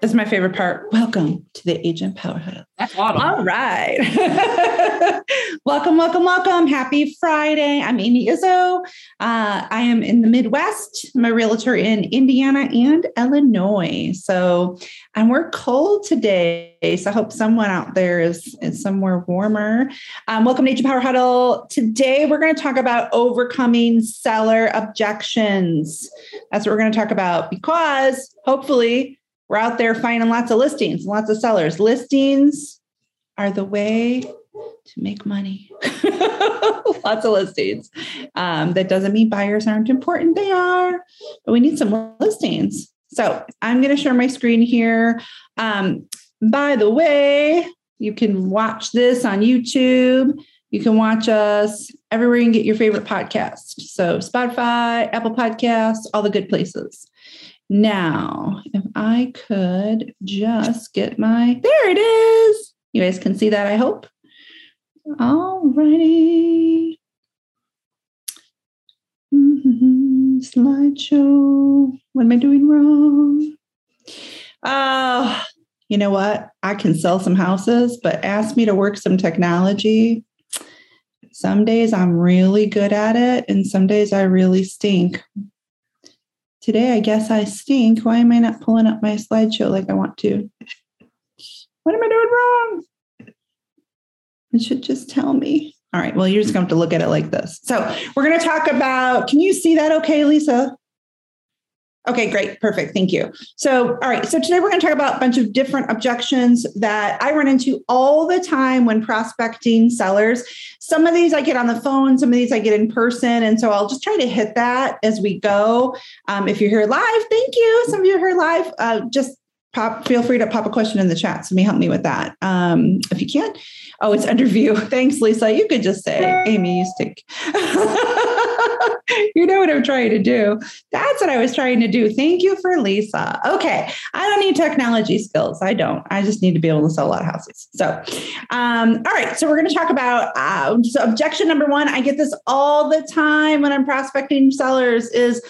This is my favorite part. Welcome to the Agent Power Huddle. That's awesome. All right. welcome, welcome, welcome. Happy Friday. I'm Amy Izzo. Uh, I am in the Midwest. I'm a realtor in Indiana and Illinois. So, and we're cold today. So I hope someone out there is, is somewhere warmer. Um, welcome to Agent Power Huddle. Today, we're going to talk about overcoming seller objections. That's what we're going to talk about because hopefully, we're out there finding lots of listings, lots of sellers. Listings are the way to make money. lots of listings. Um, that doesn't mean buyers aren't important. They are, but we need some listings. So I'm going to share my screen here. Um, by the way, you can watch this on YouTube. You can watch us everywhere you can get your favorite podcast. So Spotify, Apple Podcasts, all the good places. Now, if I could just get my, there it is. You guys can see that, I hope. All righty. Mm-hmm. Slideshow. What am I doing wrong? Uh, you know what? I can sell some houses, but ask me to work some technology. Some days I'm really good at it, and some days I really stink. Today, I guess I stink. Why am I not pulling up my slideshow like I want to? What am I doing wrong? It should just tell me. All right. Well, you're just going to have to look at it like this. So, we're going to talk about can you see that okay, Lisa? Okay, great. Perfect. Thank you. So, all right. So, today we're going to talk about a bunch of different objections that I run into all the time when prospecting sellers. Some of these I get on the phone, some of these I get in person. And so I'll just try to hit that as we go. Um, if you're here live, thank you. Some of you are here live. Uh, just pop, feel free to pop a question in the chat. So, Somebody help me with that. Um, if you can't, oh, it's under view. Thanks, Lisa. You could just say, Amy, you stink. you know what I'm trying to do. That's what I was trying to do. Thank you for Lisa. Okay. I don't need technology skills. I don't. I just need to be able to sell a lot of houses. So, um, all right. So, we're going to talk about uh, so objection number one. I get this all the time when I'm prospecting sellers is,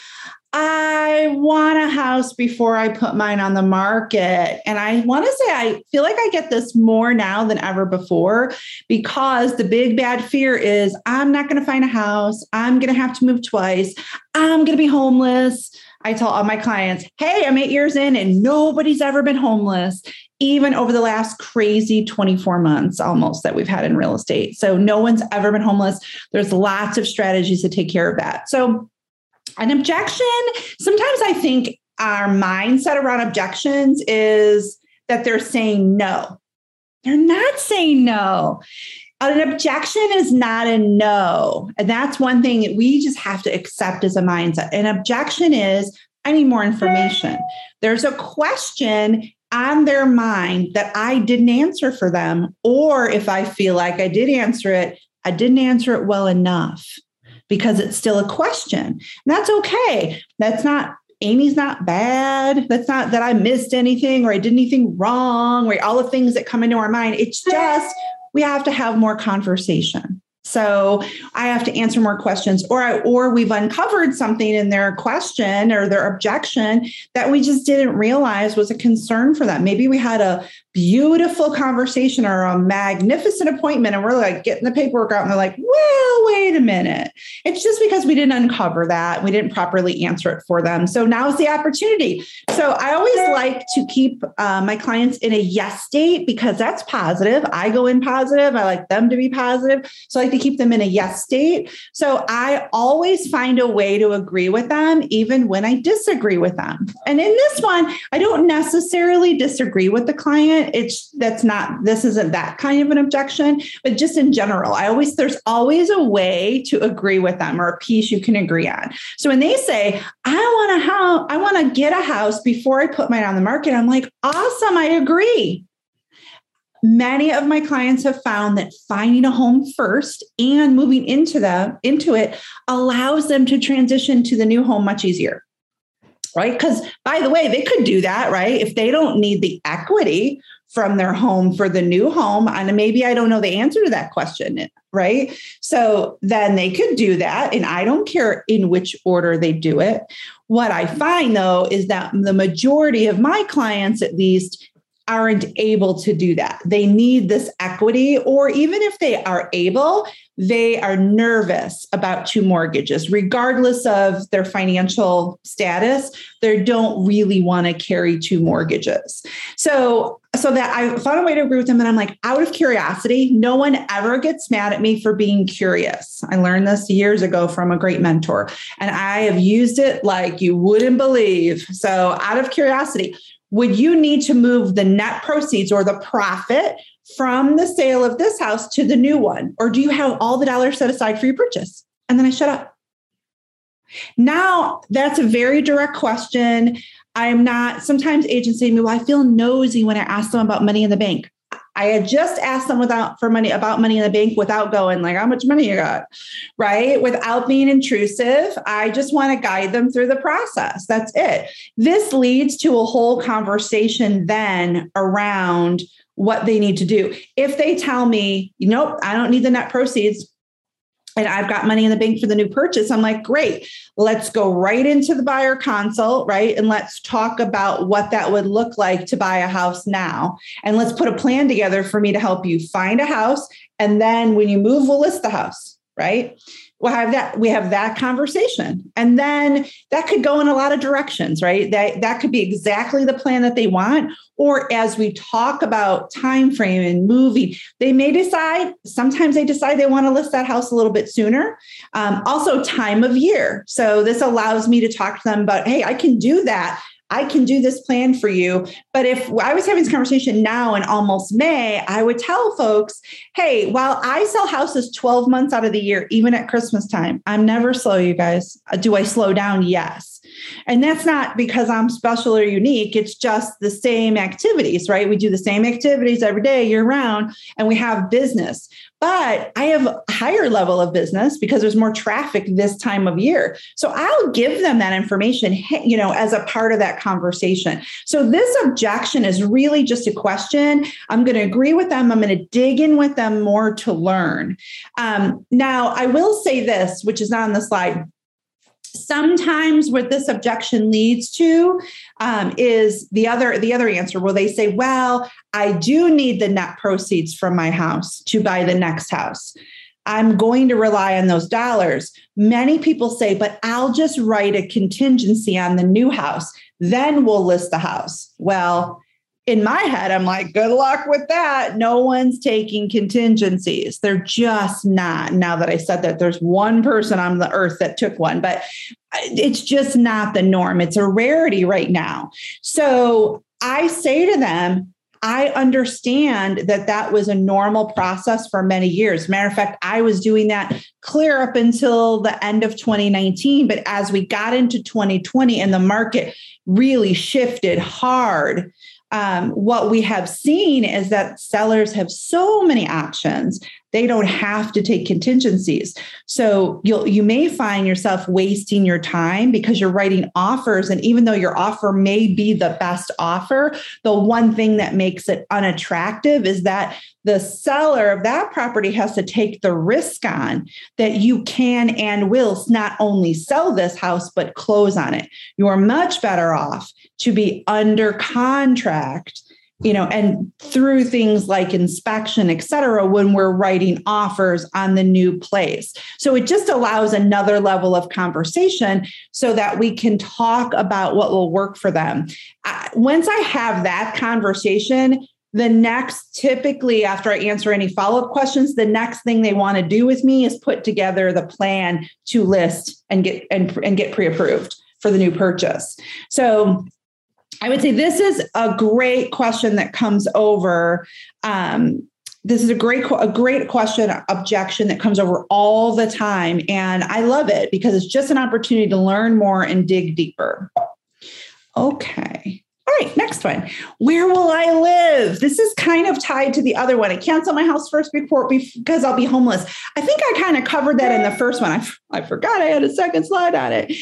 I want a house before I put mine on the market. And I want to say, I feel like I get this more now than ever before because the big bad fear is I'm not going to find a house. I'm going to have to move twice. I'm going to be homeless. I tell all my clients, hey, I'm eight years in and nobody's ever been homeless, even over the last crazy 24 months almost that we've had in real estate. So no one's ever been homeless. There's lots of strategies to take care of that. So an objection, sometimes I think our mindset around objections is that they're saying no. They're not saying no. An objection is not a no. And that's one thing that we just have to accept as a mindset. An objection is, I need more information. There's a question on their mind that I didn't answer for them. Or if I feel like I did answer it, I didn't answer it well enough because it's still a question. And that's okay. That's not Amy's not bad. That's not that I missed anything or I did anything wrong right? all the things that come into our mind. It's just we have to have more conversation. So I have to answer more questions, or I, or we've uncovered something in their question or their objection that we just didn't realize was a concern for them. Maybe we had a beautiful conversation or a magnificent appointment, and we're like getting the paperwork out, and they're like, "Well, wait a minute." It's just because we didn't uncover that, we didn't properly answer it for them. So now is the opportunity. So I always like to keep uh, my clients in a yes state because that's positive. I go in positive. I like them to be positive. So I like to keep them in a yes state. So I always find a way to agree with them, even when I disagree with them. And in this one, I don't necessarily disagree with the client. It's that's not, this isn't that kind of an objection, but just in general, I always, there's always a way to agree with them or a piece you can agree on. So when they say, I want to house, I want to get a house before I put mine on the market, I'm like, awesome, I agree many of my clients have found that finding a home first and moving into them into it allows them to transition to the new home much easier right? Because by the way they could do that right? If they don't need the equity from their home for the new home and maybe i don't know the answer to that question right? So then they could do that and i don't care in which order they do it. What i find though is that the majority of my clients at least aren't able to do that. They need this equity, or even if they are able, they are nervous about two mortgages, regardless of their financial status. They don't really want to carry two mortgages. So, so that I found a way to agree with them. And I'm like, out of curiosity, no one ever gets mad at me for being curious. I learned this years ago from a great mentor, and I have used it like you wouldn't believe. So, out of curiosity, would you need to move the net proceeds or the profit from the sale of this house to the new one? Or do you have all the dollars set aside for your purchase? And then I shut up. Now, that's a very direct question. I'm not, sometimes agents say to me, well, I feel nosy when I ask them about money in the bank. I had just asked them without for money about money in the bank without going like how much money you got, right? Without being intrusive. I just want to guide them through the process. That's it. This leads to a whole conversation then around what they need to do. If they tell me, nope, I don't need the net proceeds, and I've got money in the bank for the new purchase. I'm like, great, let's go right into the buyer consult, right? And let's talk about what that would look like to buy a house now. And let's put a plan together for me to help you find a house. And then when you move, we'll list the house, right? We'll have that we have that conversation. And then that could go in a lot of directions right? That that could be exactly the plan that they want. Or as we talk about time frame and moving they may decide sometimes they decide they want to list that house a little bit sooner. Um, also time of year. So this allows me to talk to them about hey i can do that I can do this plan for you. But if I was having this conversation now in almost May, I would tell folks, hey, while I sell houses 12 months out of the year, even at Christmas time, I'm never slow, you guys. Uh, do I slow down? Yes. And that's not because I'm special or unique. It's just the same activities, right? We do the same activities every day, year round, and we have business but I have a higher level of business because there's more traffic this time of year. So I'll give them that information, you know, as a part of that conversation. So this objection is really just a question. I'm going to agree with them. I'm going to dig in with them more to learn. Um, now, I will say this, which is not on the slide sometimes what this objection leads to um, is the other the other answer. Where they say well i do need the net proceeds from my house to buy the next house. I'm going to rely on those dollars. Many people say but i'll just write a contingency on the new house. Then we'll list the house. Well in my head, I'm like, good luck with that. No one's taking contingencies. They're just not. Now that I said that, there's one person on the earth that took one, but uh, it's just not the norm. It's a rarity right now. So I say to them, I understand that that was a normal process for many years. Matter of fact, I was doing that clear up until the end of 2019. But as we got into 2020 and the market really shifted hard, um, what we have seen is that sellers have so many options they don't have to take contingencies. So you'll you may find yourself wasting your time because you're writing offers and even though your offer may be the best offer the one thing that makes it unattractive is that the seller of that property has to take the risk on that you can and will not only sell this house but close on it. You are much better off to be under contract you know and through things like inspection et cetera when we're writing offers on the new place. So it just allows another level of conversation so that we can talk about what will work for them. Once i have that conversation the next typically after i answer any follow-up questions the next thing they want to do with me is put together the plan to list and get and, and get pre-approved for the new purchase. So I would say this is a great question that comes over. Um, this is a great a great question objection that comes over all the time and i love it because it's just an opportunity to learn more and dig deeper okay All right, next one. Where will I live? This is kind of tied to the other one. I can't sell my house first before because I'll be homeless. I think I kind of covered that in the first one. I, I forgot I had a second slide on it.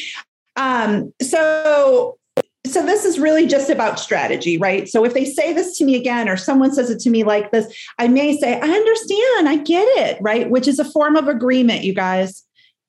Um, so so this is really just about strategy, right? So if they say this to me again, or someone says it to me like this, I may say, I understand, I get it, right? Which is a form of agreement, you guys.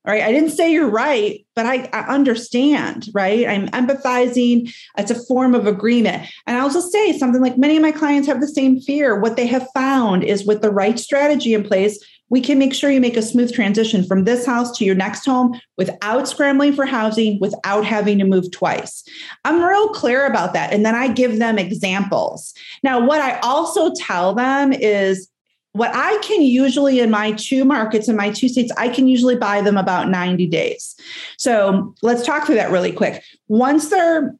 All right. I didn't say you're right, but I, I, understand, right? I'm empathizing. It's a form of agreement. And I'll just say something like many of my clients have the same fear. What they have found is with the right strategy in place, we can make sure you make a smooth transition from this house to your next home without scrambling for housing, without having to move twice. I'm real clear about that. And then I give them examples. Now, what I also tell them is what I can usually in my two markets in my two states, I can usually buy them about 90 days. So let's talk through that really quick. Once they're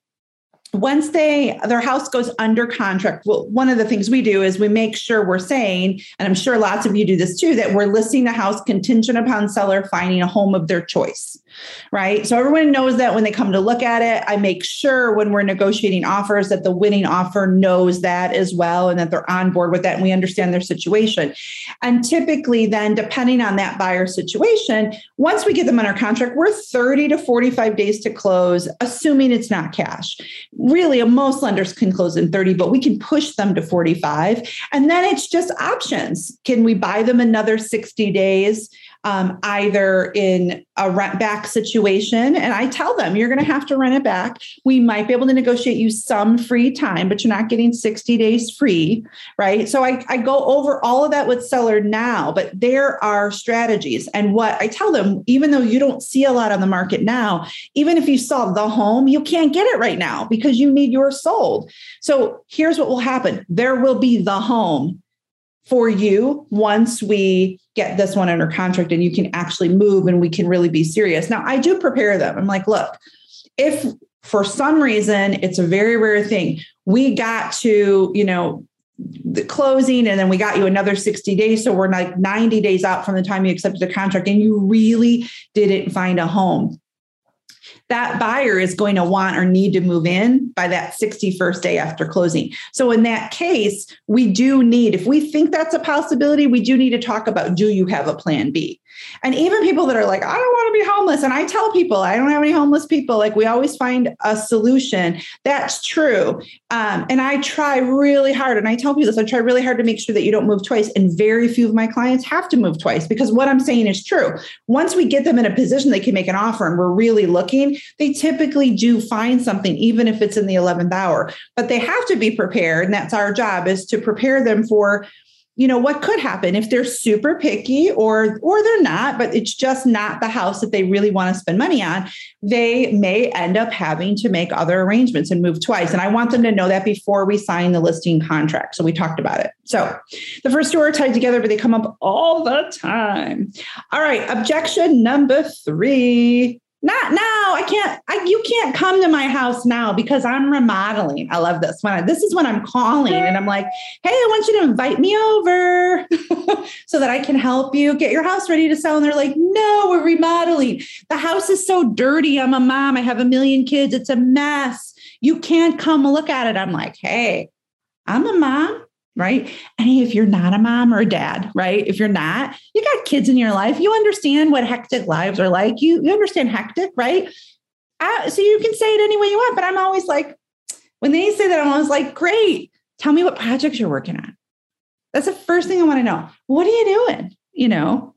once they their house goes under contract well one of the things we do is we make sure we're saying and i'm sure lots of you do this too that we're listing the house contingent upon seller finding a home of their choice right? So everyone knows that when they come to look at it i make sure when we're negotiating offers that the winning offer knows that as well and that they're on board with that and we understand their situation. And typically then depending on that buyer situation once we get them under contract we're 30 to 45 days to close assuming it's not cash really most lenders can close in 30 but we can push them to 45 and then it's just options. Can we buy them another 60 days um, either in a rent back situation. And I tell them, you're going to have to rent it back. We might be able to negotiate you some free time, but you're not getting 60 days free, right? So I, I go over all of that with seller now, but there are strategies. And what I tell them, even though you don't see a lot on the market now, even if you saw the home, you can't get it right now because you need yours sold. So here's what will happen there will be the home for you once we get this one under contract and you can actually move and we can really be serious. Now, I do prepare them. I'm like, look, if for some reason it's a very rare thing, we got to, you know, the closing and then we got you another 60 days so we're like 90 days out from the time you accepted the contract and you really didn't find a home that buyer is going to want or need to move in by that 61st day after closing. So, in that case, we do need, if we think that's a possibility, we do need to talk about do you have a plan B? And even people that are like, I don't want to be homeless. And I tell people, I don't have any homeless people. Like, we always find a solution. That's true. Um, and I try really hard. And I tell people this I try really hard to make sure that you don't move twice. And very few of my clients have to move twice because what I'm saying is true. Once we get them in a position they can make an offer and we're really looking, they typically do find something, even if it's in the 11th hour. But they have to be prepared. And that's our job is to prepare them for you know what could happen if they're super picky or or they're not but it's just not the house that they really want to spend money on they may end up having to make other arrangements and move twice. And i want them to know that before we sign the listing contract. So we talked about it. So the first two are tied together but they come up all the time. All right objection number 3 not now. I can't. I, you can't come to my house now because I'm remodeling. I love this. I, this is when I'm calling and I'm like, "Hey, I want you to invite me over so that I can help you get your house ready to sell." And they're like, "No, we're remodeling. The house is so dirty. I'm a mom. I have a million kids. It's a mess. You can't come look at it." I'm like, "Hey, I'm a mom right? And if you're not a mom or a dad, right? If you're not, you got kids in your life, you understand what hectic lives are like. You, you understand hectic, right? Uh, so you can say it any way you want, but I'm always like, when they say that, I'm always like, great, tell me what projects you're working on. That's the first thing I want to know. What are you doing? You know,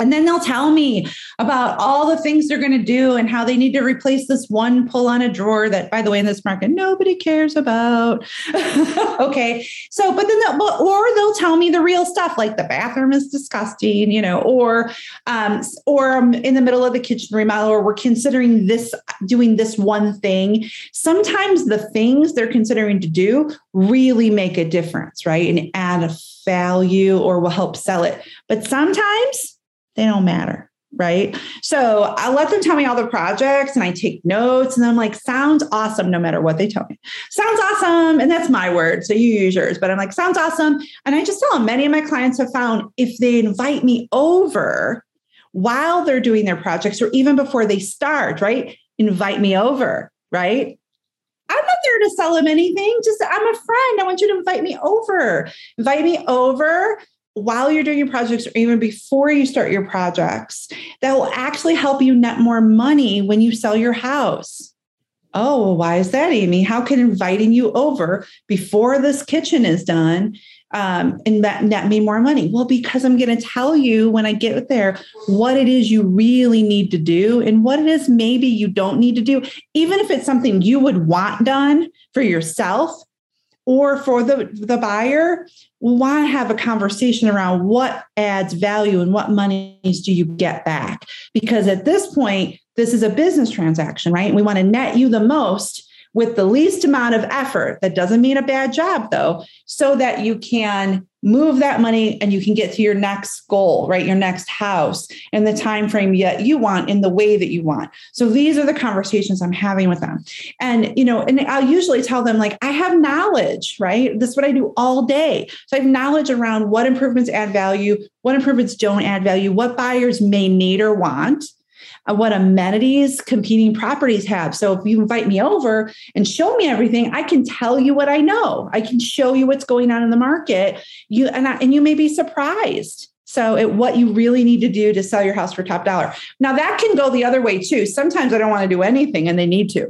and then they'll tell me about all the things they're going to do and how they need to replace this one pull on a drawer that, by the way, in this market, nobody cares about. okay. So, but then they'll, or they'll tell me the real stuff like the bathroom is disgusting, you know, or, um, or I'm in the middle of the kitchen remodel, or we're considering this, doing this one thing. Sometimes the things they're considering to do really make a difference, right? And add a value or will help sell it. But sometimes, they don't matter. Right. So I let them tell me all the projects and I take notes and I'm like, sounds awesome no matter what they tell me. Sounds awesome. And that's my word. So you use yours, but I'm like, sounds awesome. And I just tell them many of my clients have found if they invite me over while they're doing their projects or even before they start, right? Invite me over, right? I'm not there to sell them anything. Just I'm a friend. I want you to invite me over. Invite me over while you're doing your projects or even before you start your projects that will actually help you net more money when you sell your house. Oh, well, why is that, Amy? How can inviting you over before this kitchen is done um, and that net me more money? Well, because I'm going to tell you when I get there what it is you really need to do and what it is maybe you don't need to do, even if it's something you would want done for yourself or for the, the buyer, we want to have a conversation around what adds value and what monies do you get back. Because at this point, this is a business transaction, right? We want to net you the most with the least amount of effort. That doesn't mean a bad job, though, so that you can move that money and you can get to your next goal right? Your next house in the time frame that you want in the way that you want. So these are the conversations i'm having with them. And you know and i'll usually tell them like i have knowledge right? This is what i do all day. So i have knowledge around what improvements add value what improvements don't add value what buyers may need or want what amenities competing properties have. So if you invite me over and show me everything, I can tell you what I know. I can show you what's going on in the market. You and I, and you may be surprised. So it, what you really need to do to sell your house for top dollar. Now that can go the other way too. Sometimes I don't want to do anything and they need to.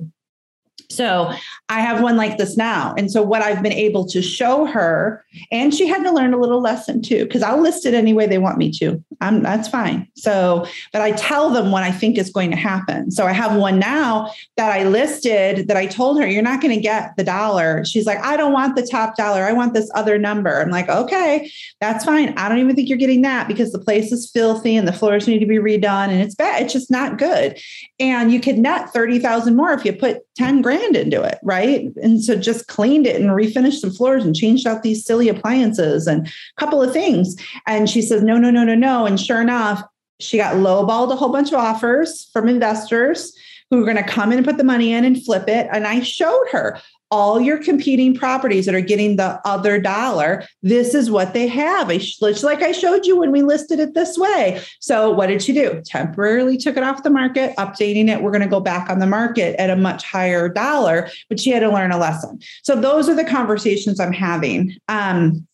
So I have one like this now. And so what I've been able to show her, and she had to learn a little lesson too, because I'll list it any way they want me to. I'm that's fine. So, but I tell them what I think is going to happen. So I have one now that I listed that I told her, you're not going to get the dollar. She's like, I don't want the top dollar. I want this other number. I'm like, okay, that's fine. I don't even think you're getting that because the place is filthy and the floors need to be redone and it's bad. It's just not good. And you could net 30,000 more if you put 10 grand into it, right? And so just cleaned it and refinished some floors and changed out these silly appliances and a couple of things. And she says, no, no, no, no, no. And sure enough, she got lowballed a whole bunch of offers from investors who were going to come in and put the money in and flip it. And I showed her, all your competing properties that are getting the other dollar, this is what they have. It's like I showed you when we listed it this way. So, what did she do? Temporarily took it off the market, updating it. We're going to go back on the market at a much higher dollar, but she had to learn a lesson. So, those are the conversations I'm having. Um,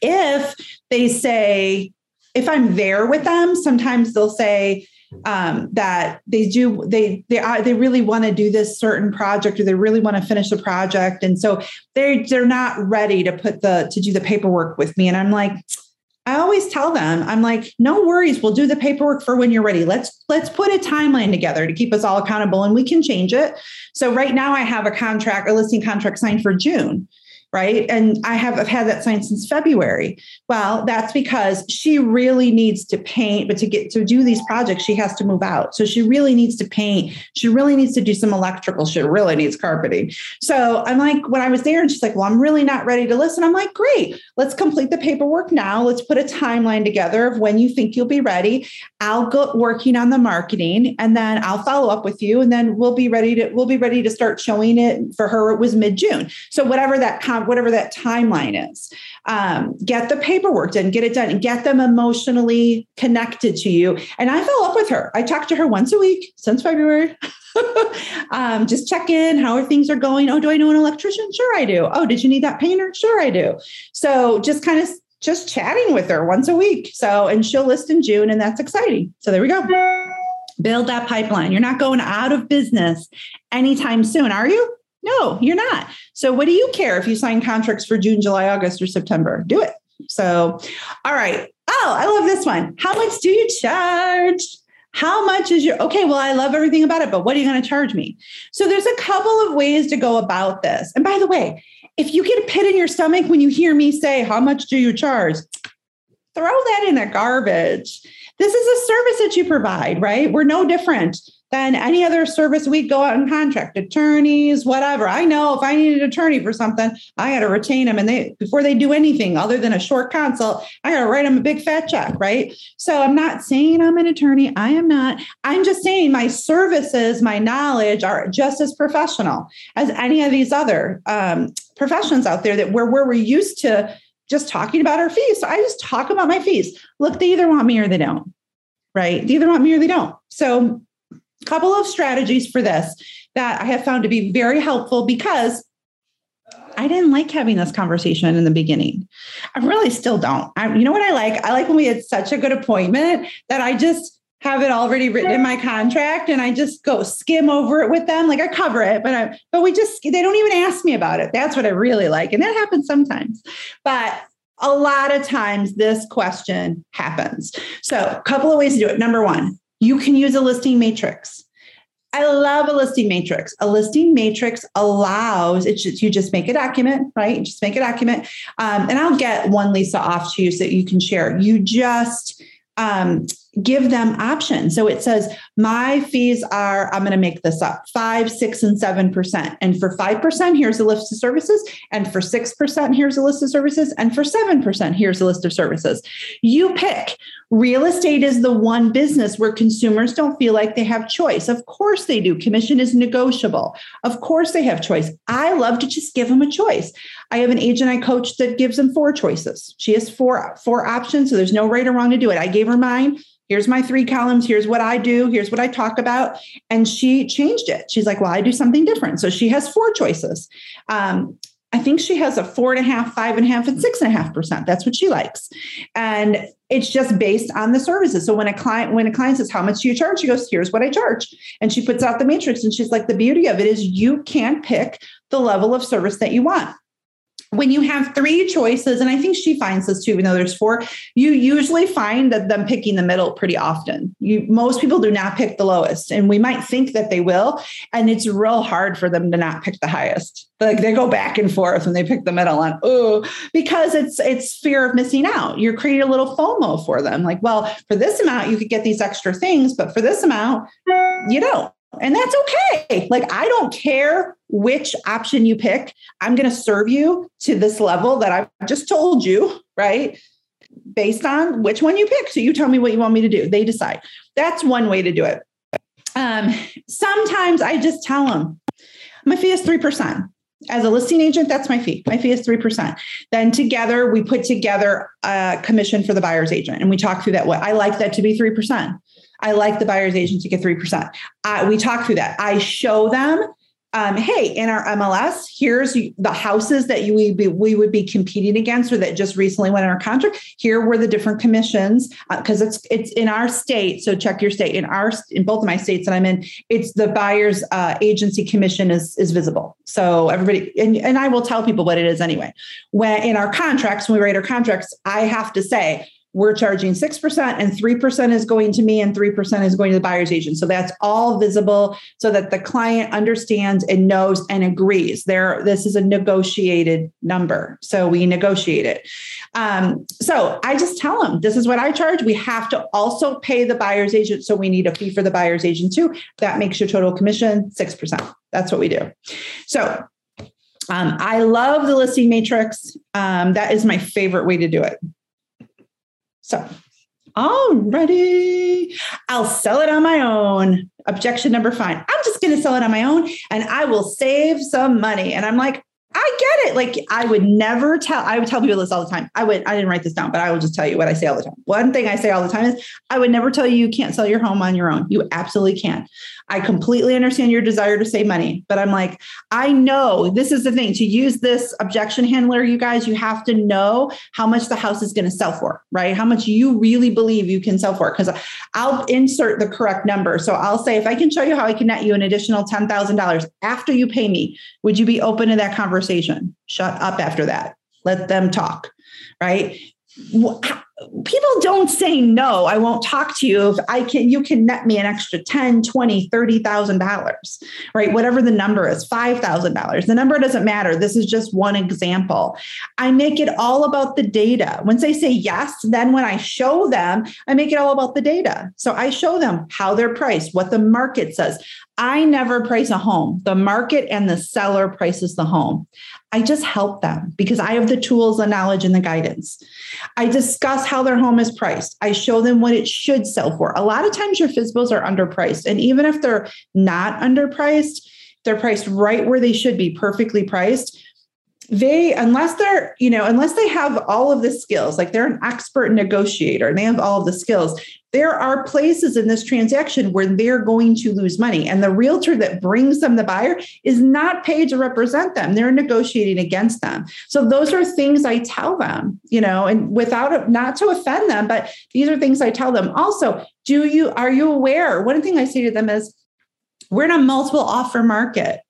if they say, if I'm there with them, sometimes they'll say, um, that they do they they they really want to do this certain project or they really want to finish a project. And so they they're not ready to put the to do the paperwork with me. And i'm like i always tell them i'm like no worries we'll do the paperwork for when you're ready. Let's let's put a timeline together to keep us all accountable and we can change it. So right now i have a contract a listing contract signed for june right? And I have I've had that sign since February. Well, that's because she really needs to paint, but to get to do these projects, she has to move out. So she really needs to paint. She really needs to do some electrical. She really needs carpeting. So I'm like, when I was there, and she's like, Well, I'm really not ready to listen. I'm like, Great, let's complete the paperwork now. Let's put a timeline together of when you think you'll be ready. I'll go working on the marketing and then I'll follow up with you. And then we'll be ready to we'll be ready to start showing it for her. It was mid-June. So whatever that whatever that timeline is. Um, get the paperwork done, get it done, and get them emotionally connected to you. And I follow up with her. I talk to her once a week since February. um, just check in how are things are going. Oh, do I know an electrician? Sure, I do. Oh, did you need that painter? Sure, I do. So just kind of just chatting with her once a week. So, and she'll list in June, and that's exciting. So there we go. Build that pipeline. You're not going out of business anytime soon, are you? No, you're not. So, what do you care if you sign contracts for June, July, August, or September? Do it. So, all right. Oh, I love this one. How much do you charge? How much is your okay? Well, I love everything about it, but what are you going to charge me? So, there's a couple of ways to go about this. And by the way, if you get a pit in your stomach when you hear me say, How much do you charge? Throw that in the garbage. This is a service that you provide, right? We're no different than any other service we'd go out and contract attorneys whatever. I know if i need an attorney for something i got to retain them and they before they do anything other than a short consult i got to write them a big fat check right? So i'm not saying i'm an attorney i am not. I'm just saying my services my knowledge are just as professional as any of these other um, professions out there that where, where we're used to just talking about our fees. So i just talk about my fees. Look they either want me or they don't right? They either want me or they don't. So couple of strategies for this that I have found to be very helpful because I didn't like having this conversation in the beginning. I really still don't. I, you know what I like? I like when we had such a good appointment that I just have it already written in my contract and I just go skim over it with them. Like I cover it, but I, but we just, they don't even ask me about it. That's what I really like. And that happens sometimes. But a lot of times this question happens. So a couple of ways to do it. Number one, you can use a listing matrix. I love a listing matrix. A listing matrix allows it's just you just make a document, right? You just make a document, um, and I'll get one Lisa off to you so that you can share. You just um, give them options. So it says, my fees are, I'm going to make this up, five, six, and 7%. And for 5%, here's a list of services. And for 6%, here's a list of services. And for 7%, here's a list of services. You pick. Real estate is the one business where consumers don't feel like they have choice. Of course they do. Commission is negotiable. Of course they have choice. I love to just give them a choice. I have an agent I coach that gives them four choices. She has four four options, so there's no right or wrong to do it. I gave her mine here's my three columns. Here's what i do. Here's what i talk about. And she changed it. She's like well i do something different. So she has four choices. Um, i think she has a four and a half five and a half and six and a half percent. That's what she likes. And it's just based on the services. So when a client when a client says how much do you charge? She goes here's what i charge. And she puts out the matrix and she's like the beauty of it is you can pick the level of service that you want when you have three choices, and I think she finds this too, even though there's four, you usually find that them picking the middle pretty often. You most people do not pick the lowest, and we might think that they will, and it's real hard for them to not pick the highest. Like they go back and forth when they pick the middle on oh, because it's it's fear of missing out. You're creating a little FOMO for them. Like, well, for this amount, you could get these extra things, but for this amount, you don't. And that's okay. Like, I don't care which option you pick. I'm going to serve you to this level that I've just told you, right? Based on which one you pick. So you tell me what you want me to do. They decide. That's one way to do it. Um, sometimes I just tell them my fee is 3%. As a listing agent, that's my fee. My fee is 3%. Then together, we put together a commission for the buyer's agent and we talk through that. What I like that to be 3%. I like the buyer's agent to get 3%. Uh, we talk through that. I show them, um, hey, in our MLS, here's the houses that you would be, we would be competing against or that just recently went in our contract. Here were the different commissions because uh, it's it's in our state. So check your state. In our in both of my states that I'm in, it's the buyer's uh, agency commission is is visible. So everybody and, and I will tell people what it is anyway. When in our contracts, when we write our contracts, I have to say we're charging 6% and 3% is going to me and 3% is going to the buyer's agent. So that's all visible so that the client understands and knows and agrees. There, this is a negotiated number. So we negotiate it. Um, so I just tell them this is what I charge. We have to also pay the buyer's agent. So we need a fee for the buyer's agent too. That makes your total commission 6%. That's what we do. So um, I love the listing matrix. Um, that is my favorite way to do it. So, alrighty, I'll sell it on my own. Objection number five. I'm just going to sell it on my own and I will save some money. And I'm like, I get it. Like I would never tell, I would tell people this all the time. I would, I didn't write this down, but I will just tell you what I say all the time. One thing I say all the time is I would never tell you you can't sell your home on your own. You absolutely can. I completely understand your desire to save money, but I'm like, I know this is the thing to use this objection handler, you guys, you have to know how much the house is going to sell for, right? How much you really believe you can sell for. Because I'll insert the correct number. So I'll say, if I can show you how I can net you an additional $10,000 after you pay me, would you be open to that conversation? Shut up after that. Let them talk, right? People don't say no i won't talk to you if i can you can net me an extra 10 20 30000 dollars right? Whatever the number is $5000 the number doesn't matter. This is just one example. I make it all about the data. Once they say yes then when i show them i make it all about the data. So i show them how they're priced what the market says I never price a home. The market and the seller prices the home. I just help them because I have the tools, the knowledge, and the guidance. I discuss how their home is priced. I show them what it should sell for. A lot of times your FSBOs are underpriced. And even if they're not underpriced, they're priced right where they should be, perfectly priced. They unless they're you know unless they have all of the skills like they're an expert negotiator and they have all of the skills there are places in this transaction where they're going to lose money. And the realtor that brings them the buyer is not paid to represent them. They're negotiating against them. So those are things i tell them you know and without not to offend them but these are things i tell them. Also do you are you aware? One thing i say to them is we're in a multiple offer market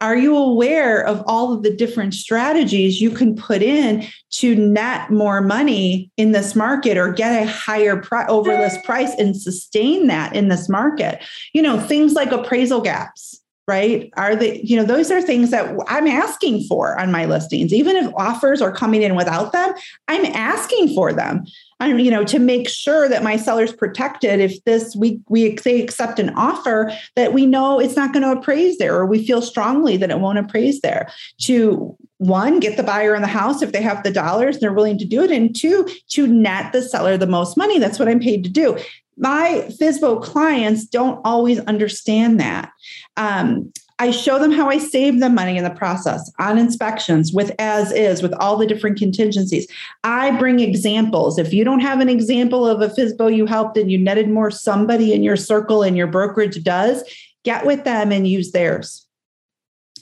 are you aware of all of the different strategies you can put in to net more money in this market or get a higher pri- over list price and sustain that in this market? You know, things like appraisal gaps right are they you know those are things that i'm asking for on my listings even if offers are coming in without them i'm asking for them I'm, you know, to make sure that my seller's protected if this we we they accept an offer that we know it's not going to appraise there or we feel strongly that it won't appraise there. To one, get the buyer in the house if they have the dollars, and they're willing to do it. And two, to net the seller the most money. That's what I'm paid to do my FSBO clients don't always understand that. Um, I show them how I save them money in the process on inspections with as is, with all the different contingencies. I bring examples. If you don't have an example of a FSBO you helped and you netted more, somebody in your circle and your brokerage does, get with them and use theirs.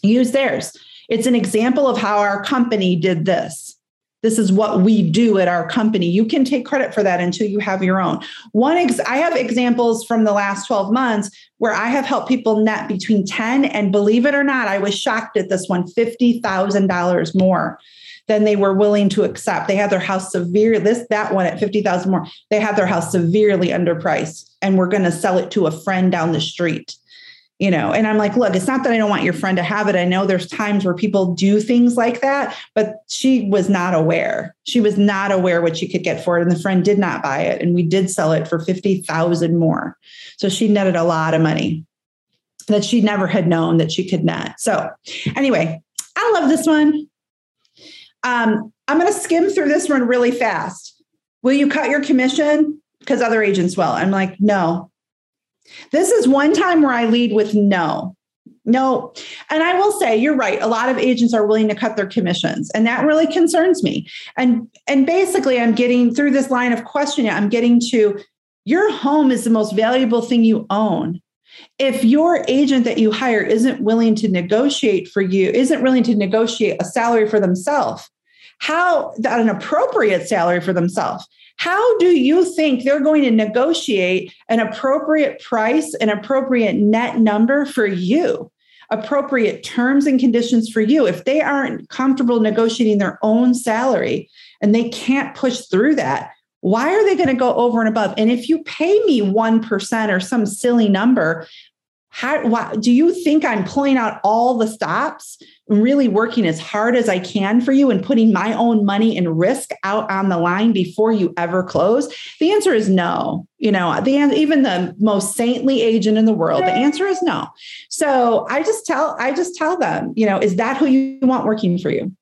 Use theirs. It's an example of how our company did this. This is what we do at our company. You can take credit for that until you have your own. One ex- I have examples from the last 12 months where I have helped people net between 10 and believe it or not, I was shocked at this one $50,000 more than they were willing to accept. They had their house severe this that one at 50,000 more. They had their house severely underpriced and we're going to sell it to a friend down the street you know and i'm like look it's not that i don't want your friend to have it. I know there's times where people do things like that but she was not aware. She was not aware what she could get for it and the friend did not buy it and we did sell it for 50000 more. So she netted a lot of money that she never had known that she could net. So anyway i love this one. Um, i'm going to skim through this one really fast. Will you cut your commission? Because other agents will. I'm like no this is one time where I lead with no. No. And I will say you're right. A lot of agents are willing to cut their commissions and that really concerns me. And and basically I'm getting through this line of questioning I'm getting to your home is the most valuable thing you own. If your agent that you hire isn't willing to negotiate for you, isn't willing to negotiate a salary for themselves, how an appropriate salary for themselves, how do you think they're going to negotiate an appropriate price, an appropriate net number for you? appropriate terms and conditions for you? If they aren't comfortable negotiating their own salary and they can't push through that why are they going to go over and above? And if you pay me 1% or some silly number how why, do you think i'm pulling out all the stops really working as hard as I can for you and putting my own money and risk out on the line before you ever close? The answer is no. You know, the even the most saintly agent in the world, the answer is no. So I just tell I just tell them, you know, is that who you want working for you?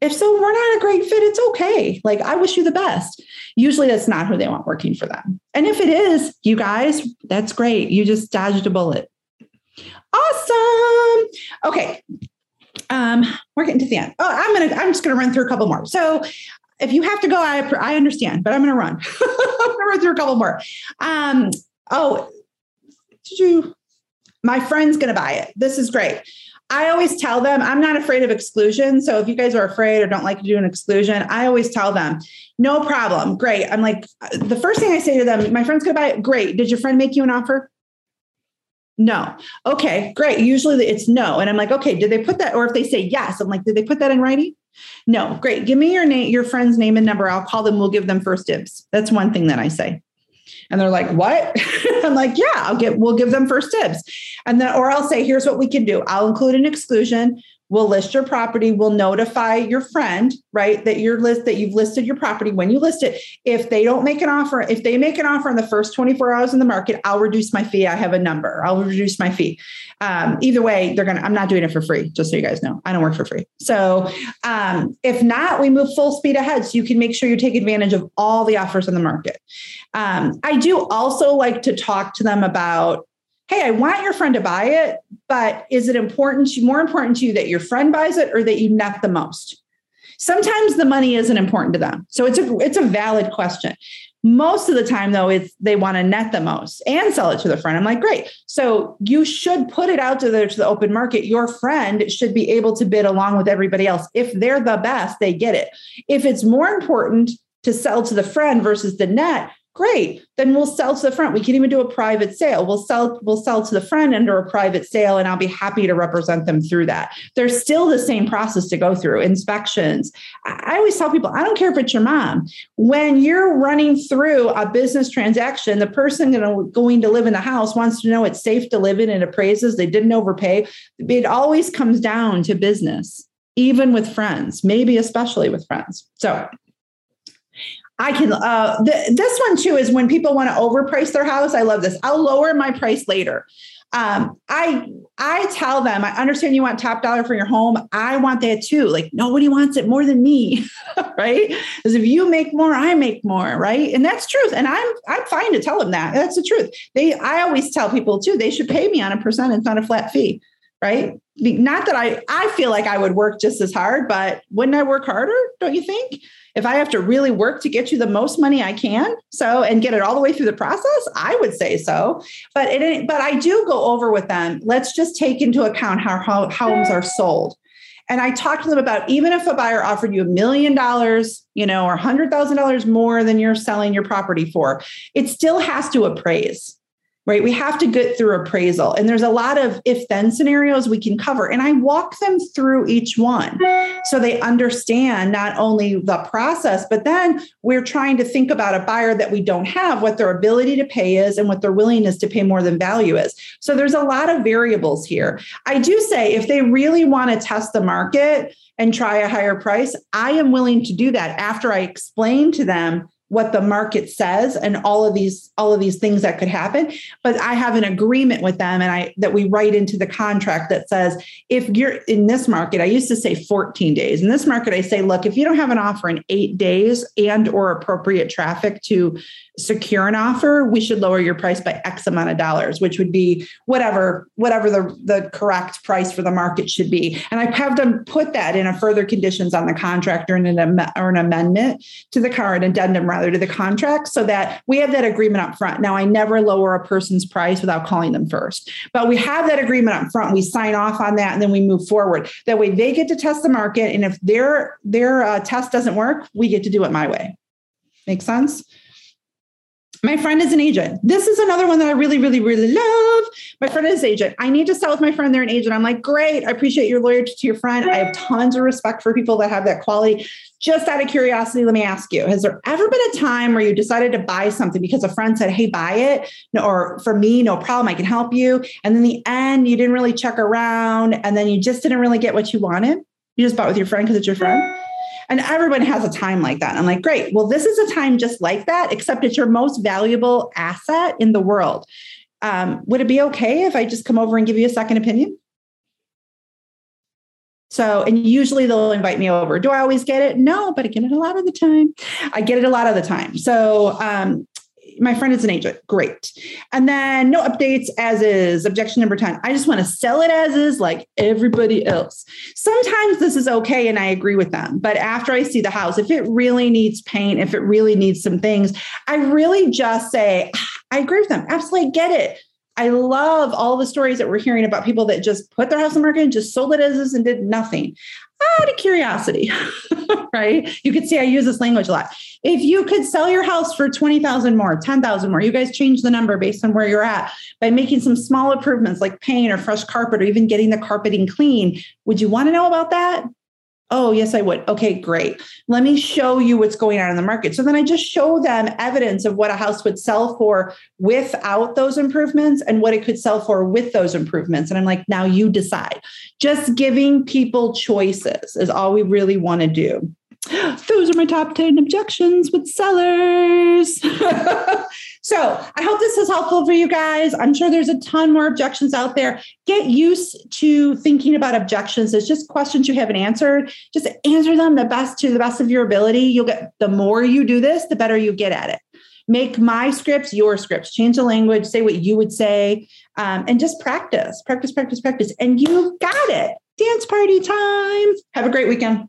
If so, we're not a great fit. It's okay. Like, I wish you the best. Usually, that's not who they want working for them. And if it is, you guys, that's great. You just dodged a bullet. Awesome. Okay um, we're getting to the end. Oh, I'm gonna. I'm just gonna run through a couple more. So, if you have to go, I I understand, but I'm gonna run. I'm gonna run through a couple more. Um, oh, did you? My friend's gonna buy it. This is great. I always tell them I'm not afraid of exclusion. So if you guys are afraid or don't like to do an exclusion, I always tell them, no problem. Great. I'm like, the first thing I say to them, my friend's gonna buy it. Great. Did your friend make you an offer? No. Okay, great. Usually it's no. And I'm like, okay, did they put that? Or if they say yes, I'm like, did they put that in writing? No. Great. Give me your name, your friend's name and number. I'll call them. We'll give them first dibs. That's one thing that I say. And they're like, what? I'm like, yeah, I'll get, we'll give them first dibs. And then, or I'll say, here's what we can do. I'll include an exclusion we'll list your property we'll notify your friend right that you're list that you've listed your property when you list it. If they don't make an offer if they make an offer in the first 24 hours in the market i'll reduce my fee. I have a number. I'll reduce my fee. Um, either way they're gonna i'm not doing it for free just so you guys know. I don't work for free. So um, if not we move full speed ahead so you can make sure you take advantage of all the offers in the market. Um, i do also like to talk to them about hey, I want your friend to buy it, but is it important to more important to you that your friend buys it or that you net the most? Sometimes the money isn't important to them. So it's a it's a valid question. Most of the time, though, it's they want to net the most and sell it to the friend. I'm like, great. So you should put it out to the, to the open market. Your friend should be able to bid along with everybody else. If they're the best, they get it. If it's more important to sell to the friend versus the net, great. Then we'll sell to the front. We can even do a private sale. We'll sell we'll sell to the front under a private sale and i'll be happy to represent them through that. There's still the same process to go through inspections. I always tell people i don't care if it's your mom. When you're running through a business transaction the person going to live in the house wants to know it's safe to live in and appraises. They didn't overpay. It always comes down to business even with friends maybe especially with friends. So I can. Uh, th- this one too is when people want to overprice their house. I love this. I'll lower my price later. Um, I I tell them I understand you want top dollar for your home. I want that too. Like nobody wants it more than me, right? Because if you make more, I make more, right? And that's truth. And I'm I'm fine to tell them that. That's the truth. They I always tell people too. They should pay me on a percent. It's not a flat fee, right? Not that I I feel like I would work just as hard, but wouldn't I work harder? Don't you think? if I have to really work to get you the most money I can, so and get it all the way through the process, I would say so. But it, but I do go over with them. Let's just take into account how, how homes are sold. And I talk to them about even if a buyer offered you a million dollars, you know, or hundred thousand dollars more than you're selling your property for, it still has to appraise right? We have to get through appraisal. And there's a lot of if then scenarios we can cover. And I walk them through each one so they understand not only the process, but then we're trying to think about a buyer that we don't have, what their ability to pay is and what their willingness to pay more than value is. So there's a lot of variables here. I do say if they really want to test the market, and try a higher price, I am willing to do that after I explain to them what the market says and all of these all of these things that could happen. But i have an agreement with them and i that we write into the contract that says if you're in this market i used to say 14 days. In this market i say look if you don't have an offer in 8 days and or appropriate traffic to secure an offer we should lower your price by x amount of dollars which would be whatever whatever the the correct price for the market should be. And i have them put that in a further conditions on the contract or an, or an amendment to the current addendum rather rather to the contract so that we have that agreement up front. Now, I never lower a person's price without calling them first, but we have that agreement up front. We sign off on that and then we move forward. That way they get to test the market. And if their, their uh, test doesn't work, we get to do it my way. Make sense? My friend is an agent. This is another one that I really, really, really love. My friend is agent. I need to sell with my friend. They're an agent. I'm like, great. I appreciate your loyalty to your friend. I have tons of respect for people that have that quality. Just out of curiosity, let me ask you: Has there ever been a time where you decided to buy something because a friend said, "Hey, buy it," or for me, no problem, I can help you, and then the end, you didn't really check around, and then you just didn't really get what you wanted. You just bought with your friend because it's your friend. And everyone has a time like that. I'm like, great. Well, this is a time just like that, except it's your most valuable asset in the world. Um, would it be okay if I just come over and give you a second opinion? So, and usually they'll invite me over. Do I always get it? No, but I get it a lot of the time. I get it a lot of the time. So, um, my friend is an agent. Great. And then no updates as is. Objection number 10. I just want to sell it as is like everybody else. Sometimes this is okay and I agree with them. But after I see the house, if it really needs paint, if it really needs some things, I really just say, ah, I agree with them. Absolutely get it. I love all the stories that we're hearing about people that just put their house on the market and just sold it as is and did nothing out of curiosity, right? You could see I use this language a lot. If you could sell your house for 20,000 more, 10,000 more, you guys change the number based on where you're at by making some small improvements like paint or fresh carpet or even getting the carpeting clean. Would you want to know about that? Oh, yes, I would. Okay, great. Let me show you what's going on in the market. So then I just show them evidence of what a house would sell for without those improvements and what it could sell for with those improvements. And I'm like, now you decide. Just giving people choices is all we really want to do. Those are my top 10 objections with sellers. so I hope this is helpful for you guys. I'm sure there's a ton more objections out there. Get used to thinking about objections It's just questions you haven't answered. Just answer them the best to the best of your ability. You'll get the more you do this, the better you get at it make my scripts your scripts. Change the language, say what you would say, um, and just practice, practice, practice, practice. And you got it. Dance party time. Have a great weekend.